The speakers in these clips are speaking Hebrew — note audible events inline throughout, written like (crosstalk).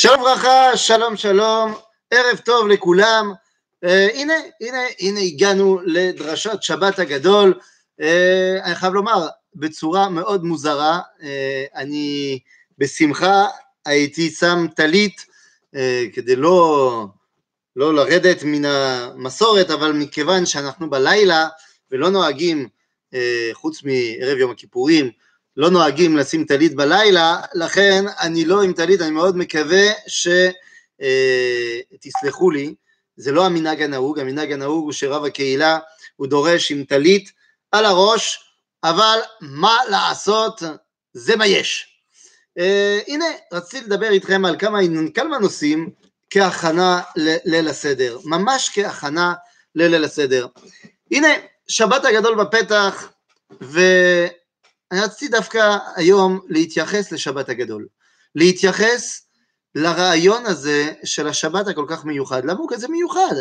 שלום וברכה, שלום שלום, ערב טוב לכולם. Uh, הנה, הנה, הנה הגענו לדרשת שבת הגדול. Uh, אני חייב לומר, בצורה מאוד מוזרה, uh, אני בשמחה הייתי שם טלית uh, כדי לא, לא לרדת מן המסורת, אבל מכיוון שאנחנו בלילה ולא נוהגים, uh, חוץ מערב יום הכיפורים, לא נוהגים לשים טלית בלילה, לכן אני לא עם טלית, אני מאוד מקווה שתסלחו לי, זה לא המנהג הנהוג, המנהג הנהוג הוא שרב הקהילה הוא דורש עם טלית על הראש, אבל מה לעשות, זה מה יש. Uh, הנה, רציתי לדבר איתכם על כמה, כמה נושאים כהכנה לליל הסדר, ממש כהכנה לליל הסדר. הנה, שבת הגדול בפתח, ו... אני רציתי דווקא היום להתייחס לשבת הגדול, להתייחס לרעיון הזה של השבת הכל כך מיוחד. למה הוא כזה מיוחד?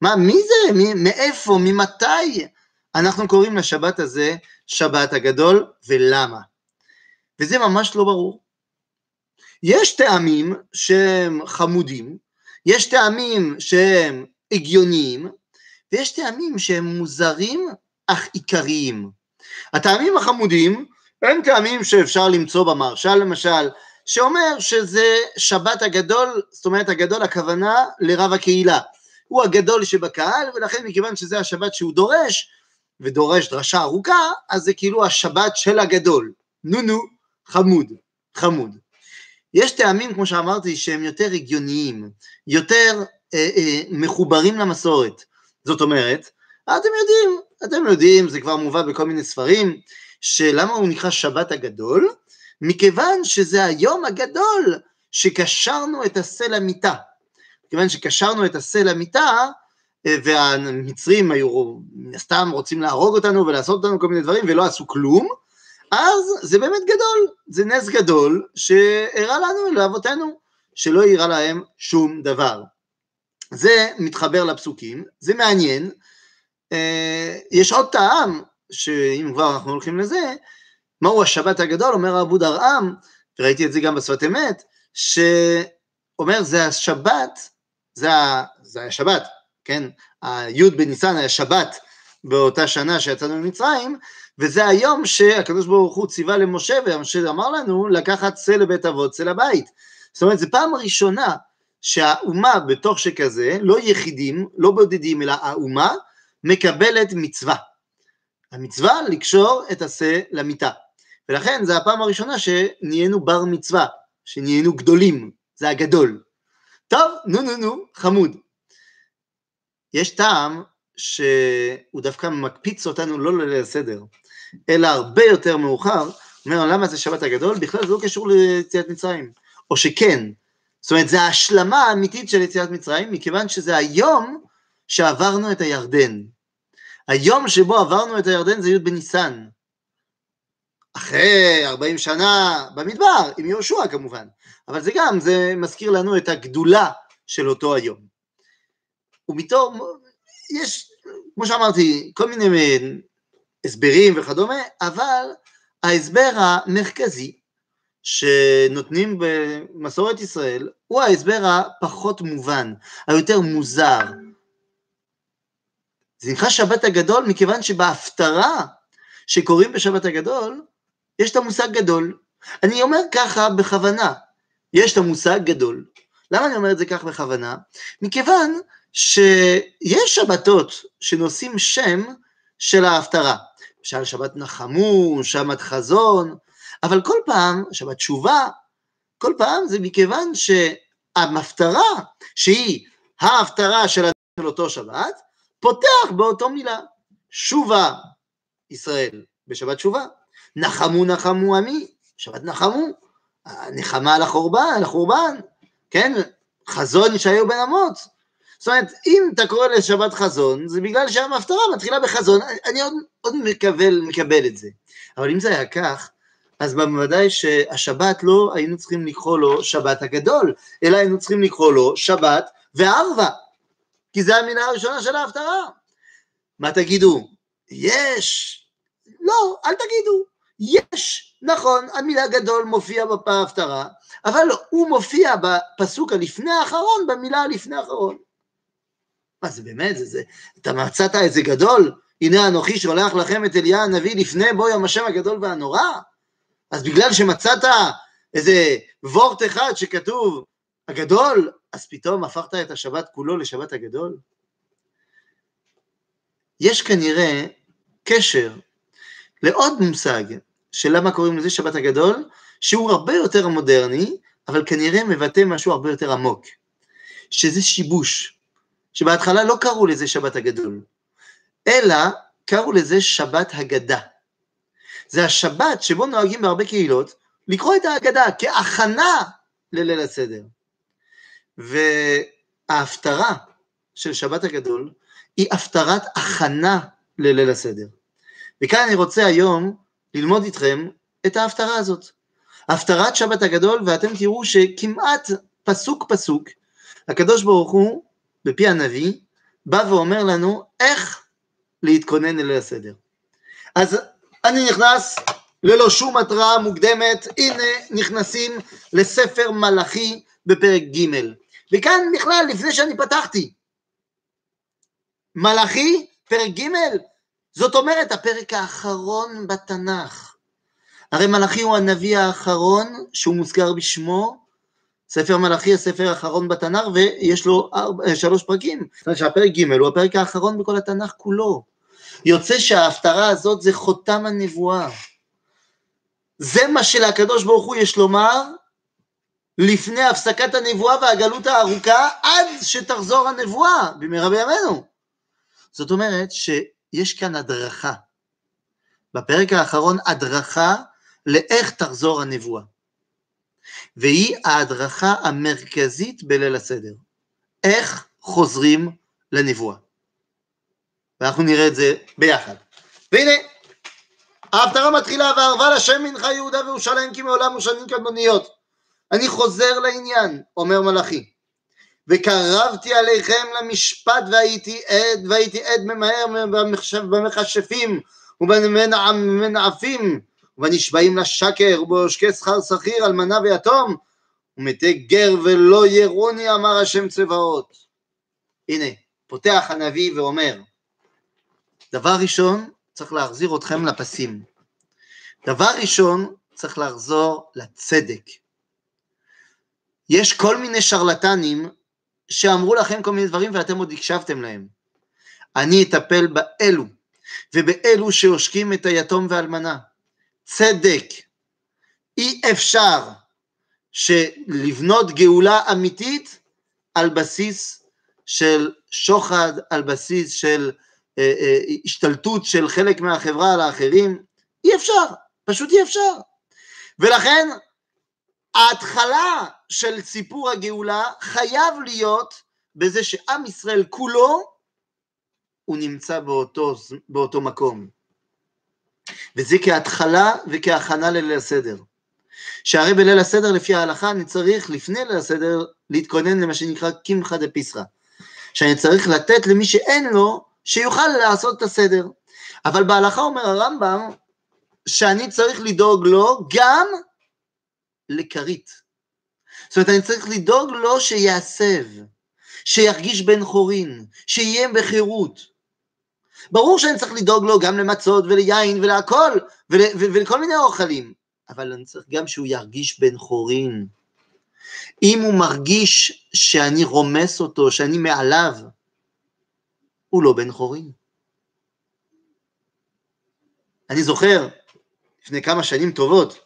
מה, מי זה? מי, מאיפה? ממתי אנחנו קוראים לשבת הזה שבת הגדול, ולמה? וזה ממש לא ברור. יש טעמים שהם חמודים, יש טעמים שהם הגיוניים, ויש טעמים שהם מוזרים אך עיקריים. הטעמים החמודים הם טעמים שאפשר למצוא במרשל למשל, שאומר שזה שבת הגדול, זאת אומרת הגדול הכוונה לרב הקהילה. הוא הגדול שבקהל, ולכן מכיוון שזה השבת שהוא דורש, ודורש דרשה ארוכה, אז זה כאילו השבת של הגדול. נו נו, חמוד, חמוד. יש טעמים, כמו שאמרתי, שהם יותר הגיוניים, יותר אה, אה, מחוברים למסורת. זאת אומרת, אתם יודעים, אתם יודעים, זה כבר מובא בכל מיני ספרים, שלמה הוא נקרא שבת הגדול? מכיוון שזה היום הגדול שקשרנו את השה למיטה. מכיוון שקשרנו את השה למיטה, אה, והמצרים היו מן הסתם רוצים להרוג אותנו ולעשות אותנו כל מיני דברים ולא עשו כלום, אז זה באמת גדול, זה נס גדול שהראה לנו לאבותינו שלא הראה להם שום דבר. זה מתחבר לפסוקים, זה מעניין, יש עוד טעם, שאם כבר אנחנו הולכים לזה, מהו השבת הגדול, אומר אבו דרעם, וראיתי את זה גם בשפת אמת, שאומר זה השבת, זה, ה, זה השבת, כן, הי' בניסן היה שבת באותה שנה שיצאנו ממצרים, וזה היום שהקדוש ברוך הוא ציווה למשה, ומשה אמר לנו לקחת צא לבית אבות, צא לבית. זאת אומרת, זו פעם ראשונה שהאומה בתוך שכזה, לא יחידים, לא בודדים, אלא האומה, מקבלת מצווה. המצווה לקשור את השה למיטה. ולכן זו הפעם הראשונה שנהיינו בר מצווה, שנהיינו גדולים, זה הגדול. טוב, נו נו נו, חמוד. יש טעם שהוא דווקא מקפיץ אותנו לא לליל הסדר, אלא הרבה יותר מאוחר, אומר למה זה שבת הגדול? בכלל זה לא קשור ליציאת מצרים, או שכן, זאת אומרת זה ההשלמה האמיתית של יציאת מצרים, מכיוון שזה היום שעברנו את הירדן. היום שבו עברנו את הירדן זה י' בניסן. אחרי 40 שנה במדבר, עם יהושע כמובן, אבל זה גם, זה מזכיר לנו את הגדולה של אותו היום. ומתור, יש, כמו שאמרתי, כל מיני הסברים וכדומה, אבל ההסבר המרכזי שנותנים במסורת ישראל הוא ההסבר הפחות מובן, היותר מוזר, זה נקרא שבת הגדול מכיוון שבהפטרה שקוראים בשבת הגדול, יש את המושג גדול. אני אומר ככה בכוונה, יש את המושג גדול. למה אני אומר את זה כך בכוונה? מכיוון שיש שבתות שנושאים שם של ההפטרה. למשל שבת נחמו, שבת חזון, אבל כל פעם, שבת תשובה, כל פעם זה מכיוון שההפטרה, שהיא ההפטרה של אותו שבת, פותח באותו מילה, שובה ישראל בשבת שובה, נחמו נחמו עמי, שבת נחמו, נחמה על החורבן, על החורבן, כן, חזון ישעיהו בן אמוץ. זאת אומרת, אם אתה קורא לשבת חזון, זה בגלל שהמפטרה מתחילה בחזון, אני עוד, עוד מקבל, מקבל את זה. אבל אם זה היה כך, אז בוודאי שהשבת לא היינו צריכים לקרוא לו שבת הגדול, אלא היינו צריכים לקרוא לו שבת וערבה. כי זה המילה הראשונה של ההפטרה. מה תגידו? יש. לא, אל תגידו. יש, נכון, המילה גדול מופיע בהפטרה, אבל הוא מופיע בפסוק הלפני האחרון, במילה הלפני האחרון. מה זה באמת, זה, זה, אתה מצאת איזה גדול? הנה אנוכי שולח לכם את אליה הנביא לפני בוא יום השם הגדול והנורא? אז בגלל שמצאת איזה וורט אחד שכתוב הגדול, אז פתאום הפכת את השבת כולו לשבת הגדול? יש כנראה קשר לעוד מושג של למה קוראים לזה שבת הגדול, שהוא הרבה יותר מודרני, אבל כנראה מבטא משהו הרבה יותר עמוק, שזה שיבוש, שבהתחלה לא קראו לזה שבת הגדול, אלא קראו לזה שבת הגדה. זה השבת שבו נוהגים בהרבה קהילות לקרוא את ההגדה כהכנה לליל הסדר. וההפטרה של שבת הגדול היא הפטרת הכנה לליל הסדר. וכאן אני רוצה היום ללמוד איתכם את ההפטרה הזאת. הפטרת שבת הגדול, ואתם תראו שכמעט פסוק פסוק, הקדוש ברוך הוא, בפי הנביא, בא ואומר לנו איך להתכונן לליל הסדר. אז אני נכנס ללא שום התראה מוקדמת, הנה נכנסים לספר מלאכי בפרק ג' וכאן בכלל, לפני שאני פתחתי, מלאכי, פרק ג', זאת אומרת, הפרק האחרון בתנ"ך. הרי מלאכי הוא הנביא האחרון שהוא מוזכר בשמו, ספר מלאכי הספר האחרון בתנ"ך ויש לו ארבע, שלוש פרקים, זאת אומרת שהפרק ג' הוא הפרק האחרון בכל התנ"ך כולו. יוצא שההפטרה הזאת זה חותם הנבואה. זה מה שלקדוש ברוך הוא יש לומר לפני הפסקת הנבואה והגלות הארוכה עד שתחזור הנבואה במהרה בימינו. זאת אומרת שיש כאן הדרכה. בפרק האחרון הדרכה לאיך תחזור הנבואה. והיא ההדרכה המרכזית בליל הסדר. איך חוזרים לנבואה. ואנחנו נראה את זה ביחד. והנה, ההפטרה מתחילה, וערבה לשם מנחה יהודה וירושלים כי מעולם ושנים קדמוניות. אני חוזר לעניין, אומר מלאכי. וקרבתי עליכם למשפט והייתי עד, והייתי עד ממהר במכשפים ובמנעפים ובנשבעים לשקר ובעושקי שכר שכיר אלמנה ויתום ומתי גר ולא ירוני אמר השם צבאות. הנה, פותח הנביא ואומר, דבר ראשון, צריך להחזיר אתכם לפסים. דבר ראשון, צריך לחזור לצדק. יש כל מיני שרלטנים שאמרו לכם כל מיני דברים ואתם עוד הקשבתם להם. אני אטפל באלו, ובאלו שעושקים את היתום והאלמנה. צדק. אי אפשר שלבנות גאולה אמיתית על בסיס של שוחד, על בסיס של אה, אה, השתלטות של חלק מהחברה על האחרים, אי אפשר, פשוט אי אפשר. ולכן ההתחלה של סיפור הגאולה חייב להיות בזה שעם ישראל כולו הוא נמצא באותו, באותו מקום. וזה כהתחלה וכהכנה לליל הסדר. שהרי בליל הסדר לפי ההלכה אני צריך לפני ליל הסדר להתכונן למה שנקרא קמחא דפיסחא. שאני צריך לתת למי שאין לו שיוכל לעשות את הסדר. אבל בהלכה אומר הרמב"ם שאני צריך לדאוג לו גם לכרית. זאת אומרת, אני צריך לדאוג לו שיעשב, שירגיש בן חורין, שיהיה בחירות. ברור שאני צריך לדאוג לו גם למצות וליין ולהכל, ול, ולכל מיני אוכלים, אבל אני צריך גם שהוא ירגיש בן חורין. אם הוא מרגיש שאני רומס אותו, שאני מעליו, הוא לא בן חורין. אני זוכר, לפני כמה שנים טובות,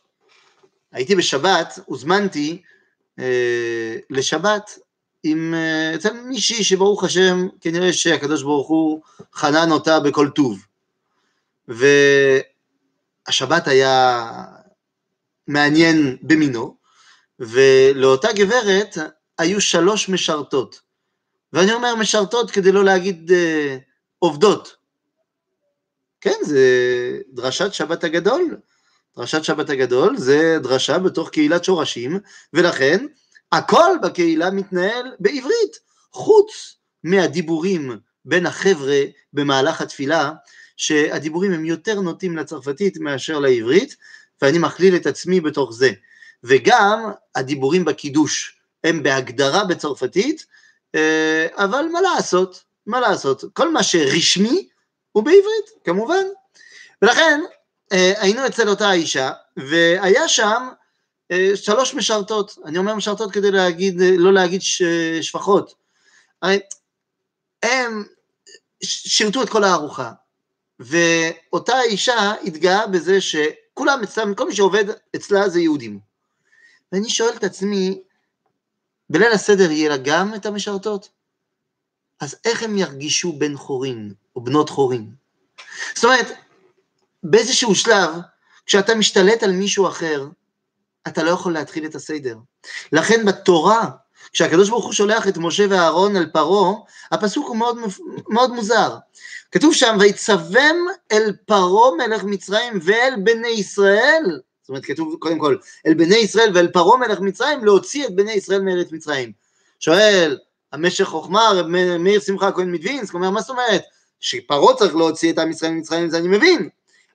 הייתי בשבת, הוזמנתי לשבת עם, אה, אצל מישהי שברוך השם, כנראה שהקדוש ברוך הוא חנן אותה בכל טוב. והשבת היה מעניין במינו, ולאותה גברת היו שלוש משרתות. ואני אומר משרתות כדי לא להגיד אה, עובדות. כן, זה דרשת שבת הגדול. דרשת שבת הגדול זה דרשה בתוך קהילת שורשים, ולכן הכל בקהילה מתנהל בעברית, חוץ מהדיבורים בין החבר'ה במהלך התפילה, שהדיבורים הם יותר נוטים לצרפתית מאשר לעברית, ואני מכליל את עצמי בתוך זה. וגם הדיבורים בקידוש הם בהגדרה בצרפתית, אה, אבל מה לעשות, מה לעשות, כל מה שרשמי הוא בעברית, כמובן. ולכן היינו אצל אותה אישה, והיה שם אה, שלוש משרתות, אני אומר משרתות כדי להגיד, לא להגיד שפחות. הם שירתו את כל הארוחה, ואותה אישה התגאה בזה שכולם אצלם, כל מי שעובד אצלה זה יהודים. ואני שואל את עצמי, בליל הסדר יהיה לה גם את המשרתות? אז איך הם ירגישו בן חורין, או בנות חורין? זאת אומרת, באיזשהו שלב, כשאתה משתלט על מישהו אחר, אתה לא יכול להתחיל את הסדר. לכן בתורה, כשהקדוש ברוך הוא שולח את משה ואהרון אל פרעה, הפסוק הוא מאוד, מאוד מוזר. כתוב שם, ויצבם אל פרעה מלך מצרים ואל בני ישראל, זאת אומרת, כתוב קודם כל, אל בני ישראל ואל פרעה מלך מצרים, להוציא את בני ישראל מארץ מצרים. שואל, המשך חוכמה, רב מאיר שמחה כהן מדווינסק, אומר, מה זאת אומרת? שפרעה צריך להוציא את עם ישראל ממצרים, זה אני מבין.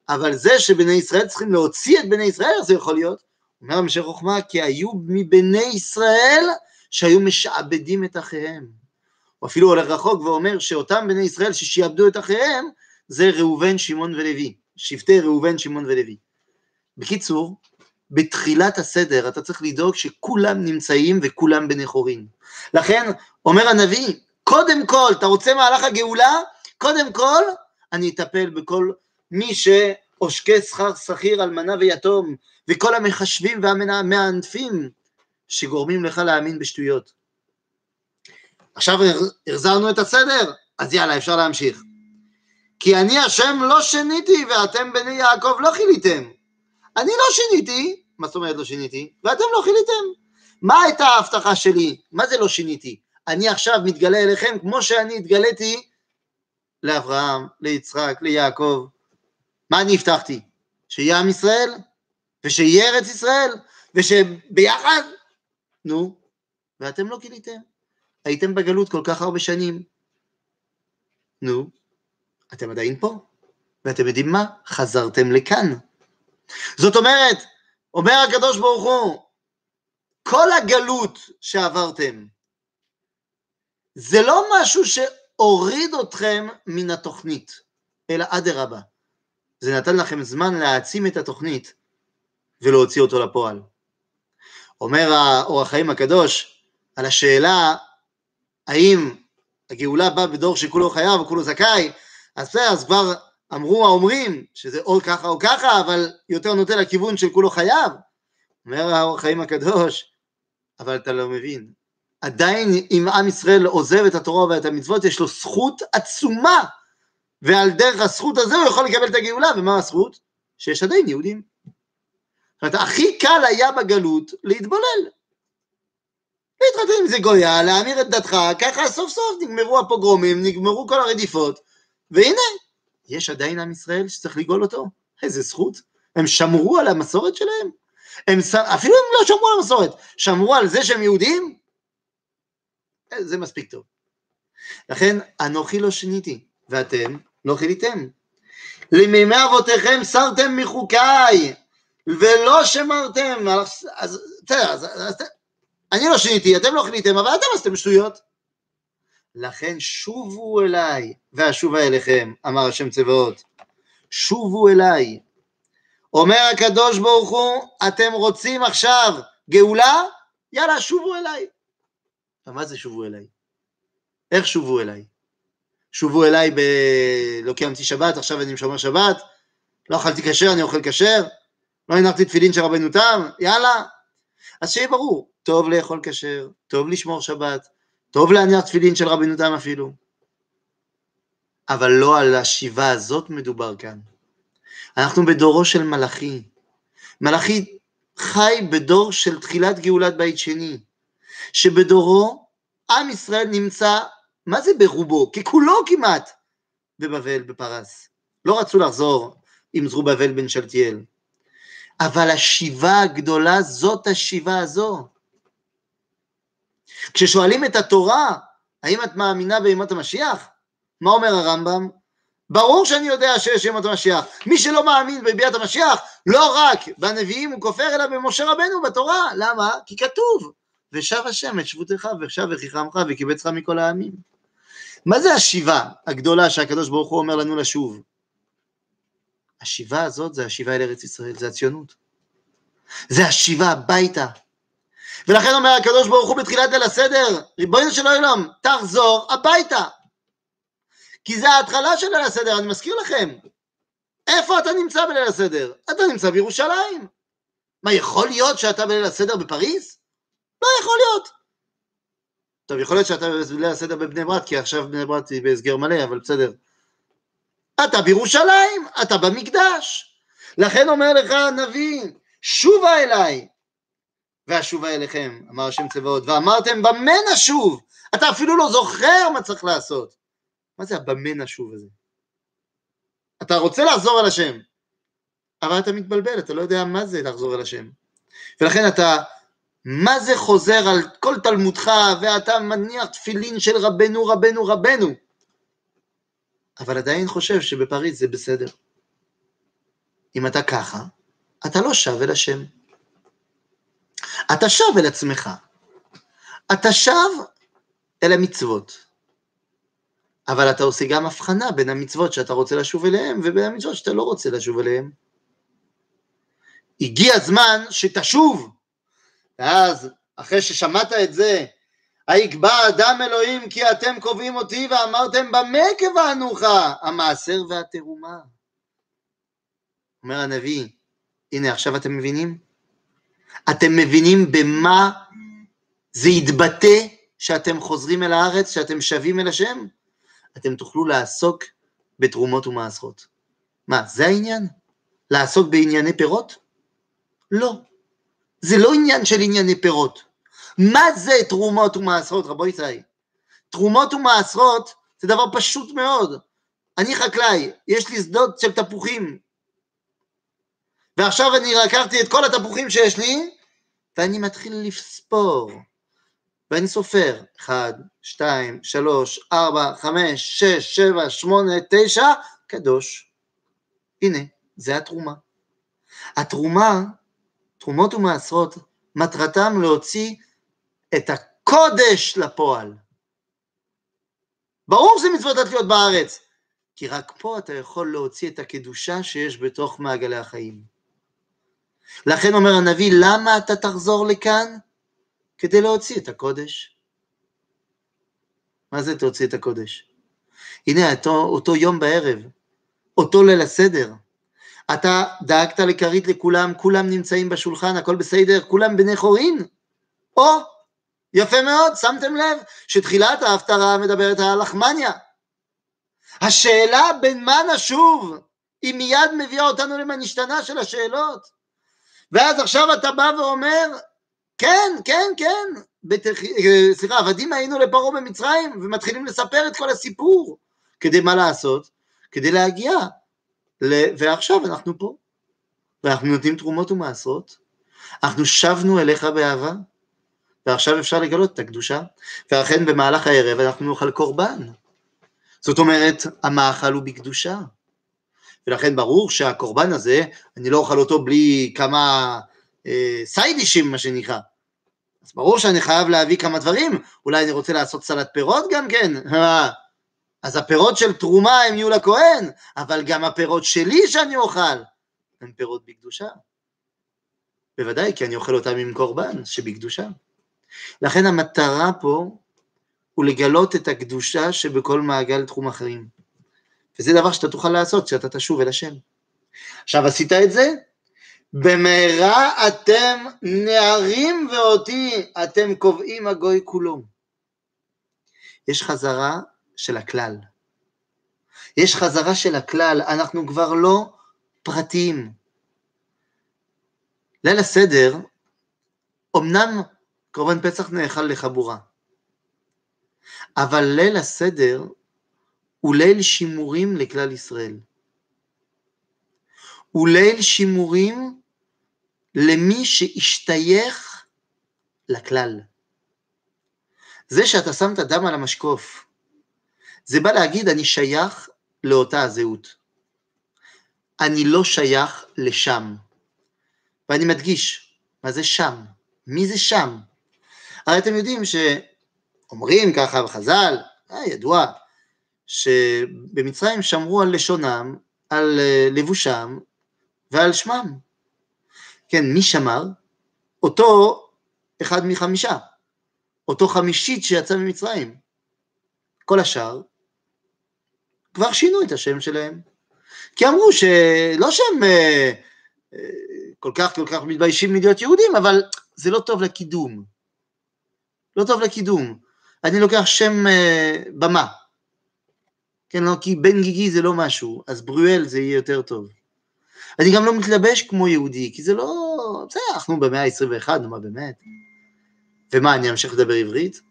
אבל זה שבני ישראל צריכים להוציא את בני ישראל, איך זה יכול להיות? אומר המשך חוכמה, כי היו מבני ישראל שהיו משעבדים את אחיהם. הוא אפילו הולך רחוק ואומר שאותם בני ישראל ששיעבדו את אחיהם, זה ראובן, שמעון ולוי, שבטי ראובן, שמעון ולוי. בקיצור, בתחילת הסדר אתה צריך לדאוג שכולם נמצאים וכולם בני חורין. לכן אומר הנביא, קודם כל, אתה רוצה מהלך הגאולה? קודם כל, אני אטפל בכל מי שעושקי שכר שכיר, אלמנה ויתום, וכל המחשבים והמענפים שגורמים לך להאמין בשטויות. עכשיו החזרנו את הסדר, אז יאללה, אפשר להמשיך. כי אני השם לא שיניתי ואתם בני יעקב לא חיליתם. אני לא שיניתי, מה זאת אומרת לא שיניתי? ואתם לא חיליתם. מה הייתה ההבטחה שלי? מה זה לא שיניתי? אני עכשיו מתגלה אליכם כמו שאני התגליתי לאברהם, ליצחק, ליעקב. מה אני הבטחתי? שיהיה עם ישראל, ושיהיה ארץ ישראל, ושביחד, נו, ואתם לא גיליתם. הייתם בגלות כל כך הרבה שנים. נו, אתם עדיין פה, ואתם יודעים מה? חזרתם לכאן. זאת אומרת, אומר הקדוש ברוך הוא, כל הגלות שעברתם, זה לא משהו שהוריד אתכם מן התוכנית, אלא אדרבה. זה נתן לכם זמן להעצים את התוכנית ולהוציא אותו לפועל. אומר האור החיים הקדוש על השאלה האם הגאולה באה בדור שכולו חייב וכולו זכאי, אז בסדר, אז כבר אמרו האומרים שזה או ככה או ככה, אבל יותר נוטה לכיוון של כולו חייב. אומר האור החיים הקדוש, אבל אתה לא מבין. עדיין אם עם ישראל עוזב את התורה ואת המצוות, יש לו זכות עצומה, ועל דרך הזכות הזו הוא יכול לקבל את הגאולה, ומה הזכות? שיש עדיין יהודים. זאת אומרת, הכי קל היה בגלות להתבולל. להתחתן עם זה גויה, להמיר את דתך, ככה סוף סוף נגמרו הפוגרומים, נגמרו כל הרדיפות, והנה, יש עדיין עם ישראל שצריך לגאול אותו. איזה זכות. הם שמרו על המסורת שלהם. הם, אפילו הם לא שמרו על המסורת, שמרו על זה שהם יהודים, אה, זה מספיק טוב. לכן, אנוכי לא שיניתי, ואתם לא חיליתם. למימי אבותיכם סרתם מחוקיי, ולא שמרתם, אז בסדר, אז, אז, אז, אני לא שיניתי, אתם לא חיליתם, אבל אתם עשיתם שטויות. לכן שובו אליי, ואשובה אליכם, אמר השם צבאות. שובו אליי, אומר הקדוש ברוך הוא, אתם רוצים עכשיו גאולה? יאללה, שובו אליי. מה זה שובו אליי? איך שובו אליי? שובו אליי ב... לא קיימתי שבת, עכשיו אני משומר שבת, לא אכלתי כשר, אני אוכל כשר, לא הנחתי תפילין של רבנו תם, יאללה. אז שיהיה ברור, טוב לאכול כשר, טוב לשמור שבת, טוב להניח תפילין של רבנו תם אפילו. אבל לא על השיבה הזאת מדובר כאן. אנחנו בדורו של מלאכי. מלאכי חי בדור של תחילת גאולת בית שני, שבדורו עם ישראל נמצא, מה זה ברובו? ככולו כמעט, בבבל, בפרס. לא רצו לחזור עם זרובבל בן שלטיאל. אבל השיבה הגדולה זאת השיבה הזו. כששואלים את התורה, האם את מאמינה בימות המשיח? מה אומר הרמב"ם? ברור שאני יודע שיש ימות המשיח. מי שלא מאמין בביאת המשיח, לא רק בנביאים הוא כופר, אלא במשה רבנו בתורה. למה? כי כתוב, ושב השם את שבותך ושב וכי עמך וקיבצך מכל העמים. מה זה השיבה הגדולה שהקדוש ברוך הוא אומר לנו לשוב? השיבה הזאת זה השיבה אל ארץ ישראל, זה הציונות. זה השיבה הביתה. ולכן אומר הקדוש ברוך הוא בתחילת ליל הסדר, ריבונו של עולם, תחזור הביתה. כי זה ההתחלה של ליל הסדר, אני מזכיר לכם. איפה אתה נמצא בליל הסדר? אתה נמצא בירושלים. מה, יכול להיות שאתה בליל הסדר בפריז? לא יכול להיות. טוב, יכול להיות שאתה בליל הסדר בבני ברק, כי עכשיו בני ברק היא בהסגר מלא, אבל בסדר. אתה בירושלים, אתה במקדש. לכן אומר לך הנביא, שובה אליי, ואשובה אליכם, אמר השם צבאות, ואמרתם במה נשוב? אתה אפילו לא זוכר מה צריך לעשות. מה זה הבמה נשוב הזה? אתה רוצה לחזור אל השם, אבל אתה מתבלבל, אתה לא יודע מה זה לחזור אל השם. ולכן אתה, מה זה חוזר על כל תלמודך, ואתה מניח תפילין של רבנו, רבנו, רבנו, אבל עדיין חושב שבפריז זה בסדר. אם אתה ככה, אתה לא שב אל השם. אתה שב אל עצמך. אתה שב אל המצוות. אבל אתה עושה גם הבחנה בין המצוות שאתה רוצה לשוב אליהן ובין המצוות שאתה לא רוצה לשוב אליהן. הגיע הזמן שתשוב, ואז אחרי ששמעת את זה, היקבע אדם אלוהים כי אתם קובעים אותי ואמרתם במה קבענוך המעשר והתרומה. אומר הנביא, הנה עכשיו אתם מבינים? אתם מבינים במה זה יתבטא שאתם חוזרים אל הארץ, שאתם שבים אל השם? אתם תוכלו לעסוק בתרומות ומעשרות. מה, זה העניין? לעסוק בענייני פירות? לא. זה לא עניין של ענייני פירות. מה זה תרומות ומעשרות, רבו ישראל? תרומות ומעשרות זה דבר פשוט מאוד. אני חקלאי, יש לי שדות של תפוחים, ועכשיו אני לקחתי את כל התפוחים שיש לי, ואני מתחיל לספור, ואני סופר, 1, 2, 3, 4, 5, 6, 7, 8, 9, קדוש. הנה, זה התרומה. התרומה, תרומות ומעשרות, מטרתם להוציא את הקודש לפועל. ברור שזה מצוות התלויות בארץ, כי רק פה אתה יכול להוציא את הקדושה שיש בתוך מעגלי החיים. לכן אומר הנביא, למה אתה תחזור לכאן? כדי להוציא את הקודש. מה זה תוציא את הקודש? הנה, אותו, אותו יום בערב, אותו ליל הסדר, אתה דאגת לכרית לכולם, כולם נמצאים בשולחן, הכל בסדר, כולם בני חורין? או, יפה מאוד, שמתם לב שתחילת ההפטרה מדברת על לחמניה. השאלה בין מה נשוב, היא מיד מביאה אותנו למנשתנה של השאלות. ואז עכשיו אתה בא ואומר, כן, כן, כן, בתח... סליחה, עבדים היינו לפרעה במצרים, ומתחילים לספר את כל הסיפור. כדי מה לעשות? כדי להגיע. ועכשיו אנחנו פה, ואנחנו נותנים תרומות ומעשרות, אנחנו שבנו אליך באהבה, ועכשיו אפשר לגלות את הקדושה, ואכן במהלך הערב אנחנו נאכל קורבן. זאת אומרת, המאכל הוא בקדושה. ולכן ברור שהקורבן הזה, אני לא אוכל אותו בלי כמה אה, סיידישים, מה שנקרא. אז ברור שאני חייב להביא כמה דברים, אולי אני רוצה לעשות סלט פירות גם כן, (laughs) אז הפירות של תרומה הם יהיו לכהן, אבל גם הפירות שלי שאני אוכל, הם פירות בקדושה. בוודאי, כי אני אוכל אותם עם קורבן שבקדושה. לכן המטרה פה הוא לגלות את הקדושה שבכל מעגל תחום החיים. וזה דבר שאתה תוכל לעשות כשאתה תשוב אל השם. עכשיו עשית את זה? במהרה אתם נערים ואותי, אתם קובעים הגוי כולו. יש חזרה של הכלל. יש חזרה של הכלל, אנחנו כבר לא פרטיים. ליל הסדר, אמנם קורבן פסח נאכל לחבורה, אבל ליל הסדר הוא ליל שימורים לכלל ישראל. הוא ליל שימורים למי שהשתייך לכלל. זה שאתה שם את הדם על המשקוף, זה בא להגיד, אני שייך לאותה הזהות. אני לא שייך לשם. ואני מדגיש, מה זה שם? מי זה שם? הרי אתם יודעים שאומרים ככה בחז"ל, אה, ידוע, שבמצרים שמרו על לשונם, על אה, לבושם ועל שמם. כן, מי שמר? אותו אחד מחמישה, אותו חמישית שיצא ממצרים. כל השאר כבר שינו את השם שלהם. כי אמרו שלא שהם אה, אה, כל כך כל כך מתביישים מלהיות יהודים, אבל זה לא טוב לקידום. לא טוב לקידום. אני לוקח שם אה, במה. כן, לא, כי בן גיגי זה לא משהו, אז ברואל זה יהיה יותר טוב. אני גם לא מתלבש כמו יהודי, כי זה לא... בסדר, אנחנו במאה ה-21, נו מה באמת? ומה, אני אמשיך לדבר עברית?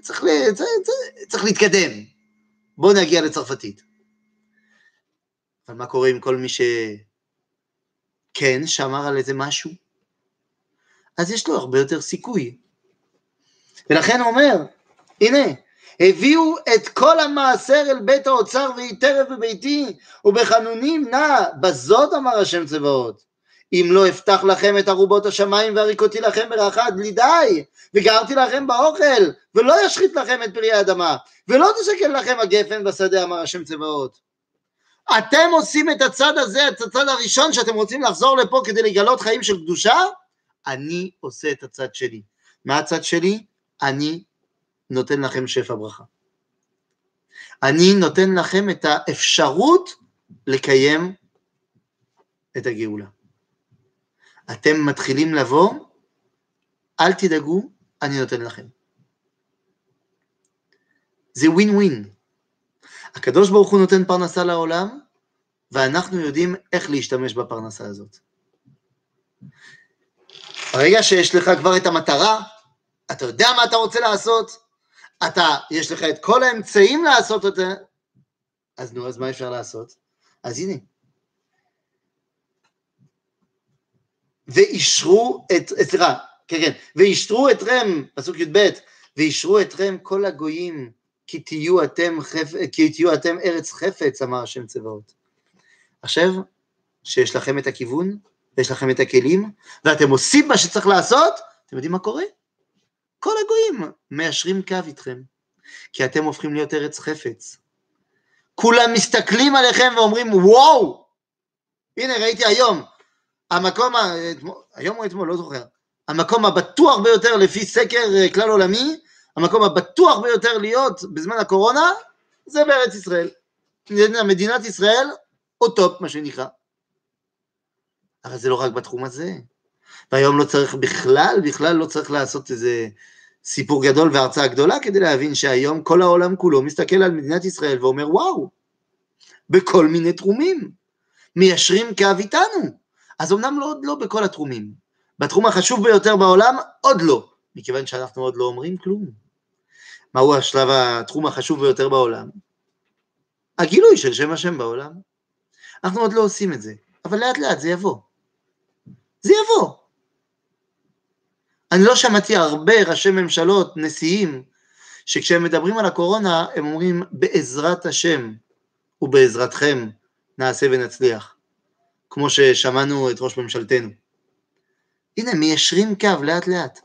צריך, ל... צריך, צריך להתקדם. בואו נגיע לצרפתית. אבל מה קורה עם כל מי שכן שמר על איזה משהו? אז יש לו הרבה יותר סיכוי. ולכן הוא אומר, הנה, הביאו את כל המעשר אל בית האוצר ויטרף בביתי, ובחנונים נע, בזאת אמר השם צבאות. אם לא אפתח לכם את ארובות השמיים והריקותי לכם ברכה דלידי, וגרתי לכם באוכל, ולא ישחית לכם את פרי האדמה, ולא תשקל לכם הגפן בשדה אמר השם צבאות. אתם עושים את הצד הזה, את הצד הראשון שאתם רוצים לחזור לפה כדי לגלות חיים של קדושה? אני עושה את הצד שלי. מה הצד שלי? אני נותן לכם שפע ברכה. אני נותן לכם את האפשרות לקיים את הגאולה. אתם מתחילים לבוא, אל תדאגו, אני נותן לכם. זה ווין ווין. הקדוש ברוך הוא נותן פרנסה לעולם, ואנחנו יודעים איך להשתמש בפרנסה הזאת. ברגע שיש לך כבר את המטרה, אתה יודע מה אתה רוצה לעשות, אתה, יש לך את כל האמצעים לעשות את זה, אז נו, אז מה אפשר לעשות? אז הנה. ואישרו את, סליחה, כן, כן, ואישרו אתכם, פסוק י"ב, ואישרו אתכם כל הגויים, כי תהיו אתם, חפ... כי תהיו אתם ארץ חפץ, אמר השם צבאות. עכשיו, שיש לכם את הכיוון, ויש לכם את הכלים, ואתם עושים מה שצריך לעשות, אתם יודעים מה קורה? כל הגויים מיישרים קו איתכם, כי אתם הופכים להיות ארץ חפץ. כולם מסתכלים עליכם ואומרים, וואו, הנה ראיתי היום, המקום, היום או אתמול, לא זוכר, המקום הבטוח ביותר לפי סקר אה, כלל עולמי, המקום הבטוח ביותר להיות בזמן הקורונה, זה בארץ ישראל. מדינת ישראל, on top, מה שנקרא. אבל זה לא רק בתחום הזה. והיום לא צריך בכלל, בכלל לא צריך לעשות איזה סיפור גדול והרצאה גדולה כדי להבין שהיום כל העולם כולו מסתכל על מדינת ישראל ואומר וואו, בכל מיני תחומים, מיישרים קו איתנו. אז אמנם לא, עוד לא בכל התחומים, בתחום החשוב ביותר בעולם עוד לא, מכיוון שאנחנו עוד לא אומרים כלום. מהו השלב, התחום החשוב ביותר בעולם? הגילוי של שם השם בעולם. אנחנו עוד לא עושים את זה, אבל לאט לאט זה יבוא. זה יבוא. אני לא שמעתי הרבה ראשי ממשלות, נשיאים, שכשהם מדברים על הקורונה, הם אומרים, בעזרת השם ובעזרתכם נעשה ונצליח, כמו ששמענו את ראש ממשלתנו. הנה, מיישרים קו לאט לאט.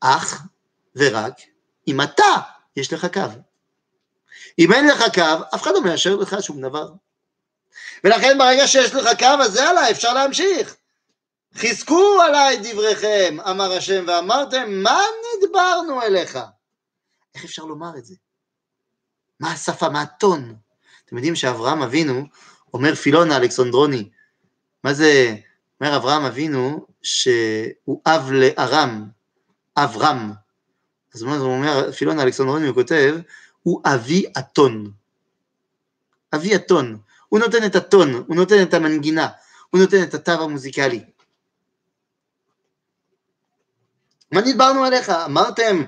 אך ורק אם אתה, יש לך קו. אם אין לך קו, אף אחד לא מיישר לך שום דבר. ולכן ברגע שיש לך קו, אז יאללה, אפשר להמשיך. חזקו עליי דבריכם, אמר השם, ואמרתם, מה נדברנו אליך? איך אפשר לומר את זה? מה השפה, מה הטון? אתם יודעים שאברהם אבינו, אומר פילון האלכסנדרוני, מה זה, אומר אברהם אבינו, שהוא אב לארם, אברהם. אז הוא אומר, פילון האלכסנדרוני, הוא כותב, הוא אבי הטון. אבי הטון. הוא נותן את הטון, הוא נותן את המנגינה, הוא נותן את התו המוזיקלי. מה נדברנו עליך? אמרתם,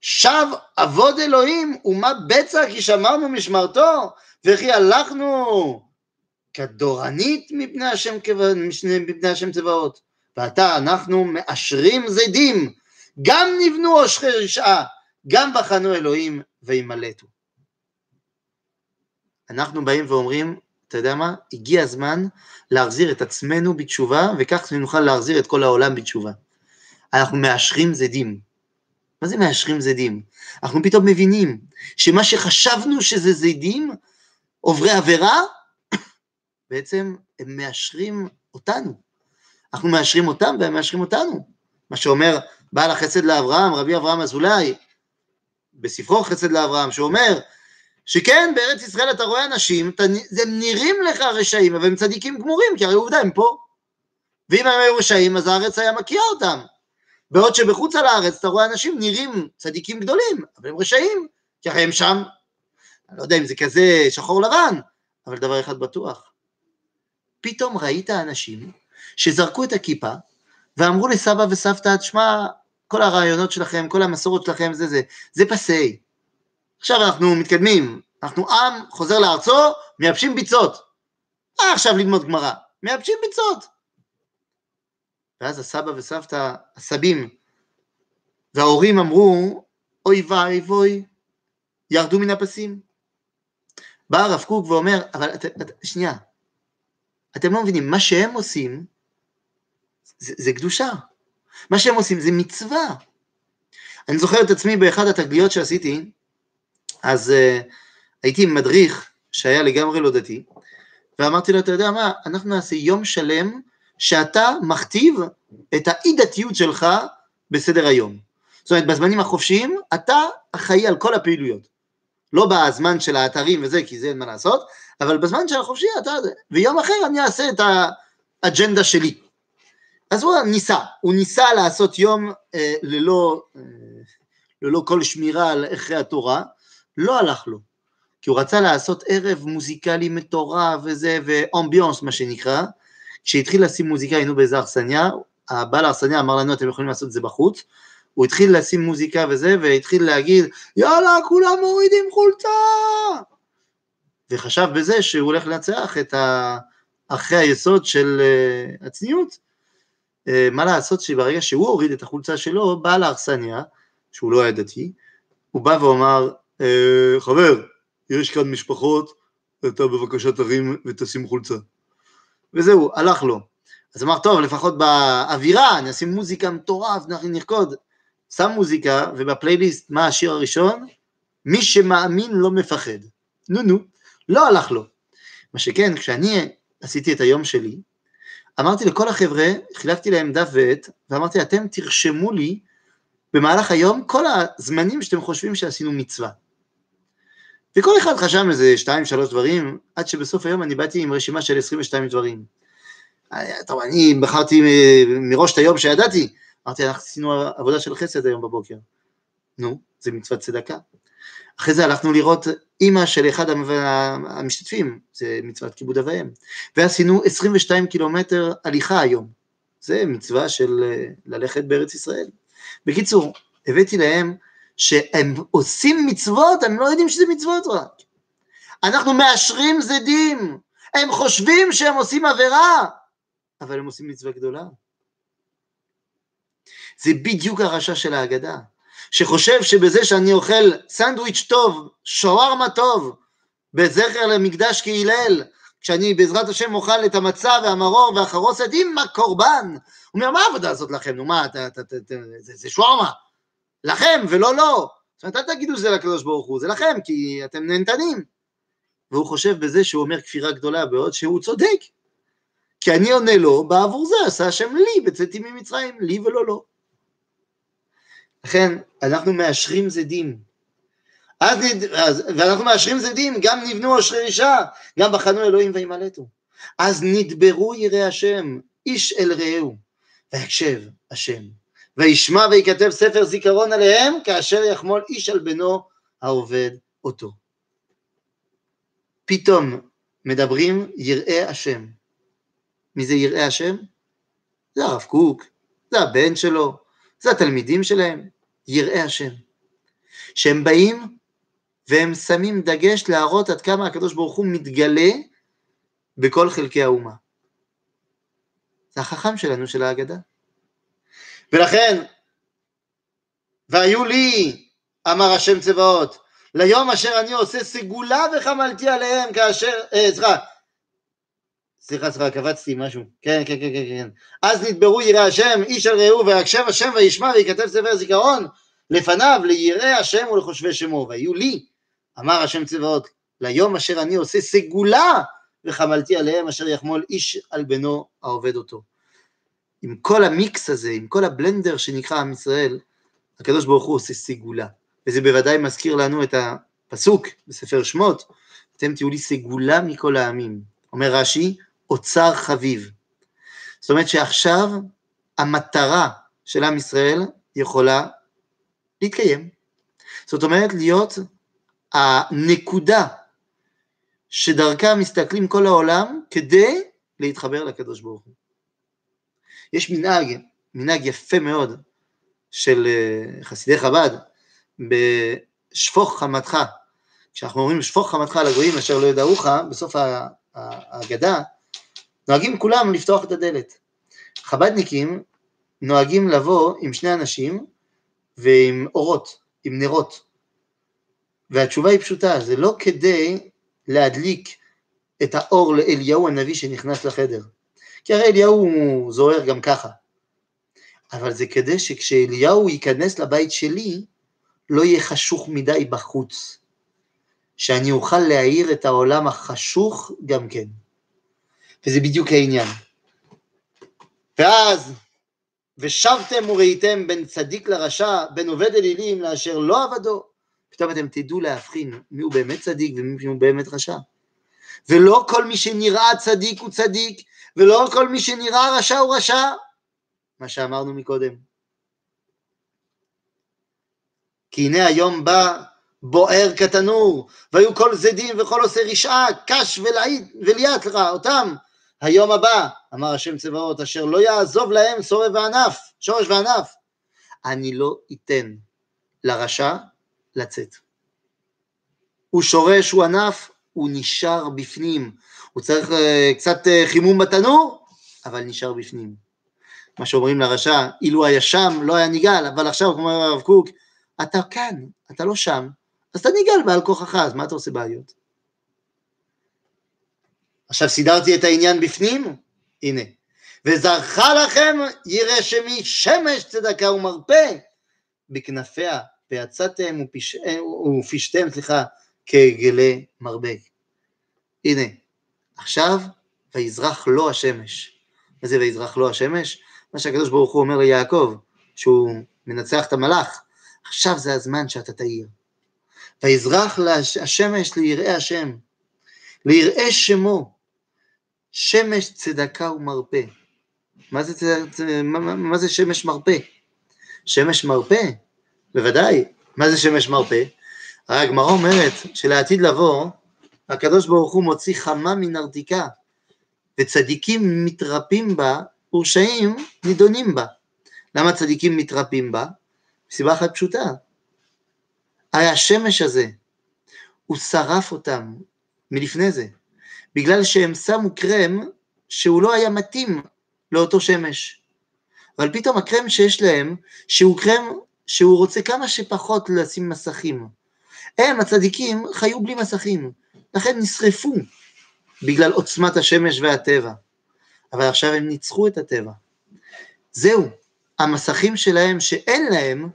שב עבוד אלוהים ומה בצע כי שמרנו משמרתו וכי הלכנו כדורנית מפני השם, מפני השם צבאות ועתה אנחנו מאשרים זדים גם נבנו עושכי רשעה גם בחנו אלוהים וימלטו אנחנו באים ואומרים, אתה יודע מה? הגיע הזמן להחזיר את עצמנו בתשובה, וכך נוכל להחזיר את כל העולם בתשובה. אנחנו מאשרים זדים. מה זה מאשרים זדים? אנחנו פתאום מבינים שמה שחשבנו שזה זדים, עוברי עבירה, בעצם הם מאשרים אותנו. אנחנו מאשרים אותם והם מאשרים אותנו. מה שאומר בעל החסד לאברהם, רבי אברהם אזולאי, בספרו חסד לאברהם, שאומר שכן, בארץ ישראל אתה רואה אנשים, הם נראים לך רשעים, אבל הם צדיקים גמורים, כי הרי עובדה, הם פה. ואם הם היו רשעים, אז הארץ היה מקיאה אותם. בעוד שבחוץ על הארץ אתה רואה אנשים נראים צדיקים גדולים, אבל הם רשעים, כי הרי הם שם. אני לא יודע אם זה כזה שחור לבן, אבל דבר אחד בטוח, פתאום ראית אנשים שזרקו את הכיפה ואמרו לסבא וסבתא, תשמע, כל הרעיונות שלכם, כל המסורות שלכם, זה זה, זה פסי. עכשיו אנחנו מתקדמים, אנחנו עם חוזר לארצו, מייבשים ביצות. מה עכשיו ללמוד גמרא? מייבשים ביצות. ואז הסבא וסבתא, הסבים וההורים אמרו, אוי ואי ואי, ירדו מן הפסים. בא הרב קוק ואומר, אבל את, את, שנייה, אתם לא מבינים, מה שהם עושים זה, זה קדושה. מה שהם עושים זה מצווה. אני זוכר את עצמי באחד התגליות שעשיתי, אז uh, הייתי עם מדריך שהיה לגמרי לא דתי, ואמרתי לו, אתה יודע מה, אנחנו נעשה יום שלם שאתה מכתיב את האי דתיות שלך בסדר היום. זאת אומרת, בזמנים החופשיים אתה אחראי על כל הפעילויות. לא בזמן של האתרים וזה, כי זה אין מה לעשות, אבל בזמן של החופשי אתה... ויום אחר אני אעשה את האג'נדה שלי. אז הוא ניסה, הוא ניסה לעשות יום אה, ללא, אה, ללא כל שמירה על ערכי התורה, לא הלך לו, כי הוא רצה לעשות ערב מוזיקלי מטורף וזה, ואמביונס מה שנקרא, כשהתחיל לשים מוזיקה היינו באיזה אכסניה, הבעל האכסניה אמר לנו אתם יכולים לעשות את זה בחוץ, הוא התחיל לשים מוזיקה וזה, והתחיל להגיד יאללה כולם מורידים חולצה, וחשב בזה שהוא הולך לנצח את ערכי היסוד של uh, הצניעות. Uh, מה לעשות שברגע שהוא הוריד את החולצה שלו, בעל האכסניה, שהוא לא היה דתי, הוא בא ואמר, uh, חבר, יש כאן משפחות, אתה בבקשה תרים ותשים חולצה. וזהו, הלך לו. אז אמר, טוב, לפחות באווירה, נשים מוזיקה מטורף, נרקוד. שם מוזיקה, ובפלייליסט, מה השיר הראשון? מי שמאמין לא מפחד. נו נו, לא הלך לו. מה שכן, כשאני עשיתי את היום שלי, אמרתי לכל החבר'ה, חילקתי להם דף ועט, ואמרתי, אתם תרשמו לי במהלך היום כל הזמנים שאתם חושבים שעשינו מצווה. וכל אחד חשב איזה שתיים, שלוש דברים, עד שבסוף היום אני באתי עם רשימה של 22 דברים. טוב, אני בחרתי מראש את היום שידעתי, אמרתי, אנחנו עשינו עבודה של חסד היום בבוקר. נו, זה מצוות צדקה. אחרי זה הלכנו לראות אימא של אחד המשתתפים, זה מצוות כיבוד אב ואם, ועשינו 22 קילומטר הליכה היום. זה מצווה של אה, ללכת בארץ ישראל. בקיצור, הבאתי להם שהם עושים מצוות, הם לא יודעים שזה מצוות רק. אנחנו מאשרים זדים, הם חושבים שהם עושים עבירה, אבל הם עושים מצווה גדולה. זה בדיוק הרשע של ההגדה, שחושב שבזה שאני אוכל סנדוויץ' טוב, שווארמה טוב, בזכר למקדש כהלל, כשאני בעזרת השם אוכל את המצה והמרור והחרוסת עם הקורבן, הוא אומר, מה העבודה הזאת לכם? נו מה, אתה, אתה, אתה, זה, זה שווארמה, לכם ולא לא. זאת אומרת, אל תגידו שזה לקדוש ברוך הוא, זה לכם, כי אתם נהנתנים. והוא חושב בזה שהוא אומר כפירה גדולה, בעוד שהוא צודק. כי אני עונה לו, בעבור זה עשה השם לי, בצאתי ממצרים, לי ולא לו. לכן, אנחנו מאשרים זדים. אז, אז, ואנחנו מאשרים זדים, גם נבנו אשרי אישה, גם בחנו אלוהים וימלטו. אז נדברו יראי השם, איש אל רעהו, ויקשב השם. וישמע ויכתב ספר זיכרון עליהם, כאשר יחמול איש על בנו העובד אותו. פתאום מדברים יראי השם. מי זה יראי השם? זה הרב קוק, זה הבן שלו, זה התלמידים שלהם, יראי השם. שהם באים והם שמים דגש להראות עד כמה הקדוש ברוך הוא מתגלה בכל חלקי האומה. זה החכם שלנו של ההגדה. ולכן, והיו לי, אמר השם צבאות, ליום אשר אני עושה סגולה וחמלתי עליהם כאשר, אה, סליחה, סליחה, קבצתי משהו, כן, כן, כן, כן, כן, אז נדברו יראי השם, איש על רעהו ויקשב השם וישמע ויכתב ספר זיכרון לפניו ליראי השם ולחושבי שמו, והיו לי, אמר השם צבאות, ליום אשר אני עושה סגולה וחמלתי עליהם אשר יחמול איש על בנו העובד אותו. עם כל המיקס הזה, עם כל הבלנדר שנקרא עם ישראל, הקדוש ברוך הוא עושה סגולה. וזה בוודאי מזכיר לנו את הפסוק בספר שמות, אתם תהיו לי סגולה מכל העמים. אומר רש"י, אוצר חביב. זאת אומרת שעכשיו המטרה של עם ישראל יכולה להתקיים. זאת אומרת להיות הנקודה שדרכה מסתכלים כל העולם כדי להתחבר לקדוש ברוך הוא. יש מנהג, מנהג יפה מאוד של אה, חסידי חב"ד, בשפוך חמתך, כשאנחנו אומרים שפוך חמתך לגויים אשר לא ידעוך, בסוף ההגדה, נוהגים כולם לפתוח את הדלת. חב"דניקים נוהגים לבוא עם שני אנשים ועם אורות, עם נרות. והתשובה היא פשוטה, זה לא כדי להדליק את האור לאליהו הנביא שנכנס לחדר. כי הרי אליהו הוא זוהר גם ככה. אבל זה כדי שכשאליהו ייכנס לבית שלי, לא יהיה חשוך מדי בחוץ. שאני אוכל להאיר את העולם החשוך גם כן. וזה בדיוק העניין. ואז, ושבתם וראיתם בין צדיק לרשע, בין עובד אלילים לאשר לא עבדו, פתאום אתם תדעו להבחין מי הוא באמת צדיק ומי הוא באמת רשע. ולא כל מי שנראה צדיק הוא צדיק, ולא כל מי שנראה רשע הוא רשע, מה שאמרנו מקודם. כי הנה היום בא בוער כתנור, והיו כל זדים וכל עושה רשעה, קש וליאת, סליחה, אותם. היום הבא, אמר השם צבאות, אשר לא יעזוב להם שורש וענף, שורש וענף. אני לא אתן לרשע לצאת. הוא שורש, הוא ענף, הוא נשאר בפנים. הוא צריך uh, קצת uh, חימום בתנור, אבל נשאר בפנים. מה שאומרים לרשע, אילו היה שם, לא היה ניגל, אבל עכשיו, כמו הרב קוק, אתה כאן, אתה לא שם, אז אתה ניגל בעל כוחך, אז מה אתה עושה בעיות? עכשיו סידרתי את העניין בפנים, הנה. וזרחה לכם ירא שמי שמש צדקה ומרפא בכנפיה ויצאתם ופישתם, סליחה, כגלי מרבה. הנה, עכשיו ויזרח לו השמש. מה זה ויזרח לו השמש? מה שהקדוש ברוך הוא אומר ליעקב, שהוא מנצח את המלאך, עכשיו זה הזמן שאתה תאיר. ויזרח השמש ליראי השם, ליראי שמו, שמש צדקה ומרפא. מה זה, מה, מה זה שמש מרפא? שמש מרפא בוודאי, מה זה שמש מרפא? הגמרא אומרת שלעתיד לבוא, הקדוש ברוך הוא מוציא חמה מנרתיקה, וצדיקים מתרפים בה, ורשעים נידונים בה. למה צדיקים מתרפים בה? מסיבה אחת פשוטה. הרי השמש הזה, הוא שרף אותם מלפני זה, בגלל שהם שמו קרם שהוא לא היה מתאים לאותו שמש. אבל פתאום הקרם שיש להם, שהוא קרם שהוא רוצה כמה שפחות לשים מסכים. הם, הצדיקים, חיו בלי מסכים, לכן נשרפו בגלל עוצמת השמש והטבע. אבל עכשיו הם ניצחו את הטבע. זהו, המסכים שלהם שאין להם,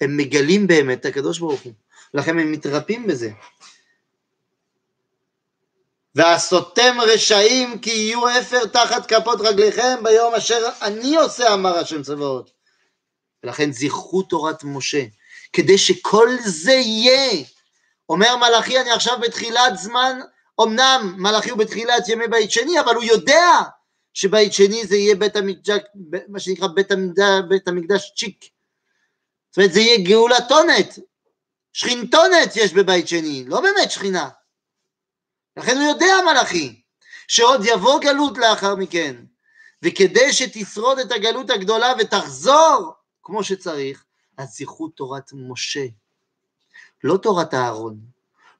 הם מגלים באמת את הקדוש ברוך הוא. לכן הם מתרפים בזה. ועשותם רשעים כי יהיו אפר תחת כפות רגליכם ביום אשר אני עושה אמר השם צבאות. ולכן זכרו תורת משה, כדי שכל זה יהיה. אומר מלאכי, אני עכשיו בתחילת זמן, אמנם מלאכי הוא בתחילת ימי בית שני, אבל הוא יודע שבית שני זה יהיה בית המקדש, מה שנקרא בית המקדש, בית המקדש צ'יק. זאת אומרת, זה יהיה גאולה טונת, שכינתונת יש בבית שני, לא באמת שכינה. לכן הוא יודע מלאכי, שעוד יבוא גלות לאחר מכן, וכדי שתשרוד את הגלות הגדולה ותחזור כמו שצריך, אז זכרו תורת משה, לא תורת אהרון,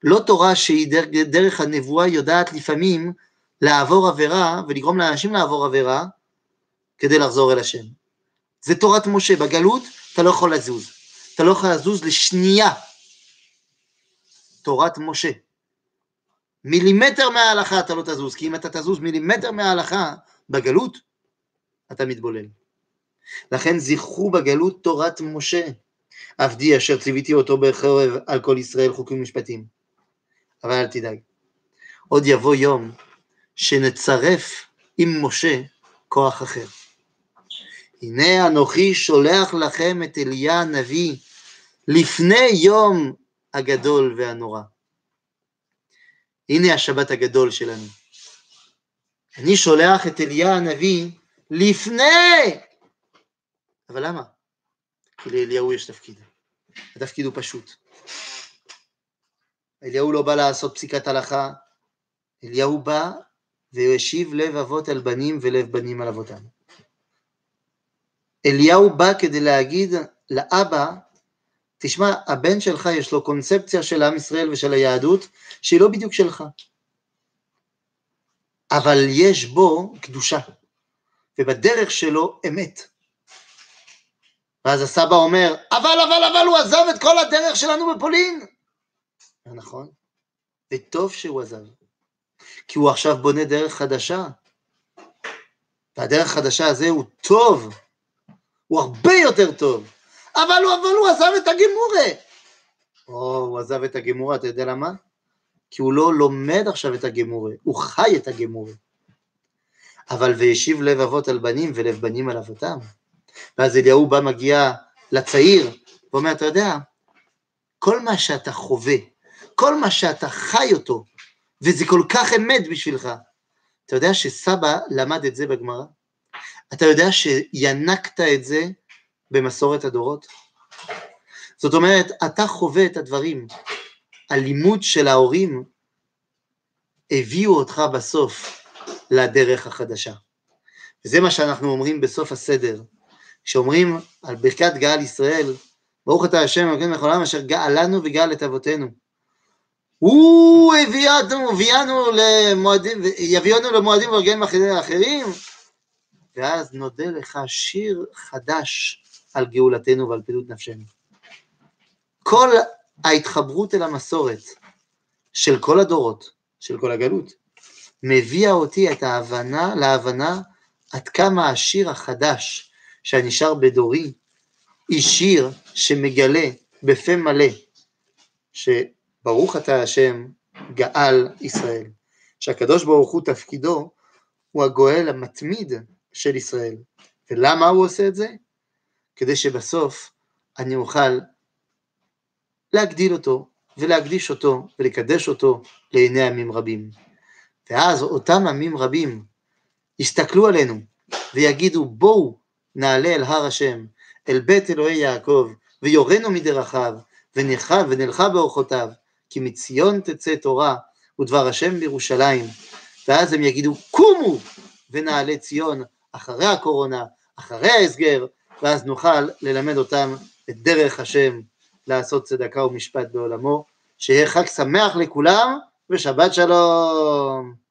לא תורה שהיא דרך, דרך הנבואה יודעת לפעמים לעבור עבירה ולגרום לאנשים לעבור עבירה כדי לחזור אל השם. זה תורת משה, בגלות אתה לא יכול לזוז, אתה לא יכול לזוז לשנייה. תורת משה. מילימטר מההלכה אתה לא תזוז, כי אם אתה תזוז מילימטר מההלכה בגלות, אתה מתבולל. לכן זכרו בגלות תורת משה, עבדי אשר ציוויתי אותו בחרב על כל ישראל חוקים ומשפטים. אבל אל תדאג, עוד יבוא יום שנצרף עם משה כוח אחר. הנה אנוכי שולח לכם את אליה הנביא לפני יום הגדול והנורא. הנה השבת הגדול שלנו. אני שולח את אליה הנביא לפני! אבל למה? כי לאליהו יש תפקיד. התפקיד הוא פשוט. אליהו לא בא לעשות פסיקת הלכה, אליהו בא והשיב לב אבות על בנים ולב בנים על אבותם. אליהו בא כדי להגיד לאבא, תשמע, הבן שלך יש לו קונספציה של עם ישראל ושל היהדות שהיא לא בדיוק שלך, אבל יש בו קדושה, ובדרך שלו אמת. ואז הסבא אומר, אבל, אבל, אבל הוא עזב את כל הדרך שלנו בפולין. נכון, וטוב שהוא עזב, כי הוא עכשיו בונה דרך חדשה, והדרך החדשה הזה הוא טוב, הוא הרבה יותר טוב, אבל הוא, אבל הוא עזב את הגמורה. או, הוא עזב את הגמורה, אתה יודע למה? כי הוא לא לומד עכשיו את הגמורה, הוא חי את הגמורה. אבל וישיב לב אבות על בנים ולב בנים על אבותם. ואז אליהו בא מגיע לצעיר, ואומר, אתה יודע, כל מה שאתה חווה, כל מה שאתה חי אותו, וזה כל כך אמת בשבילך, אתה יודע שסבא למד את זה בגמרא? אתה יודע שינקת את זה במסורת הדורות? זאת אומרת, אתה חווה את הדברים, הלימוד של ההורים הביאו אותך בסוף לדרך החדשה. וזה מה שאנחנו אומרים בסוף הסדר, כשאומרים על ברכת גאל ישראל, ברוך אתה השם אלוקינו לכל העם אשר גאלנו וגאל את אבותינו. הוא הביאנו, הביאנו למועדים, יביאנו למועדים אחרים, ואז נודה לך שיר חדש על גאולתנו ועל פעילות נפשנו. כל ההתחברות אל המסורת של כל הדורות, של כל הגלות, מביאה אותי את ההבנה, להבנה עד כמה השיר החדש שהנשאר בדורי, היא שיר שמגלה בפה מלא, שברוך אתה השם גאל ישראל, שהקדוש ברוך הוא תפקידו הוא הגואל המתמיד של ישראל. ולמה הוא עושה את זה? כדי שבסוף אני אוכל להגדיל אותו ולהקדיש אותו ולקדש אותו לעיני עמים רבים. ואז אותם עמים רבים יסתכלו עלינו ויגידו בואו נעלה אל הר השם, אל בית אלוהי יעקב, ויורנו מדרכיו, ונלכה ונלכה באורחותיו, כי מציון תצא תורה ודבר השם בירושלים. ואז הם יגידו קומו ונעלה ציון אחרי הקורונה, אחרי ההסגר, ואז נוכל ללמד אותם את דרך השם לעשות צדקה ומשפט בעולמו. שיהיה חג שמח לכולם ושבת שלום.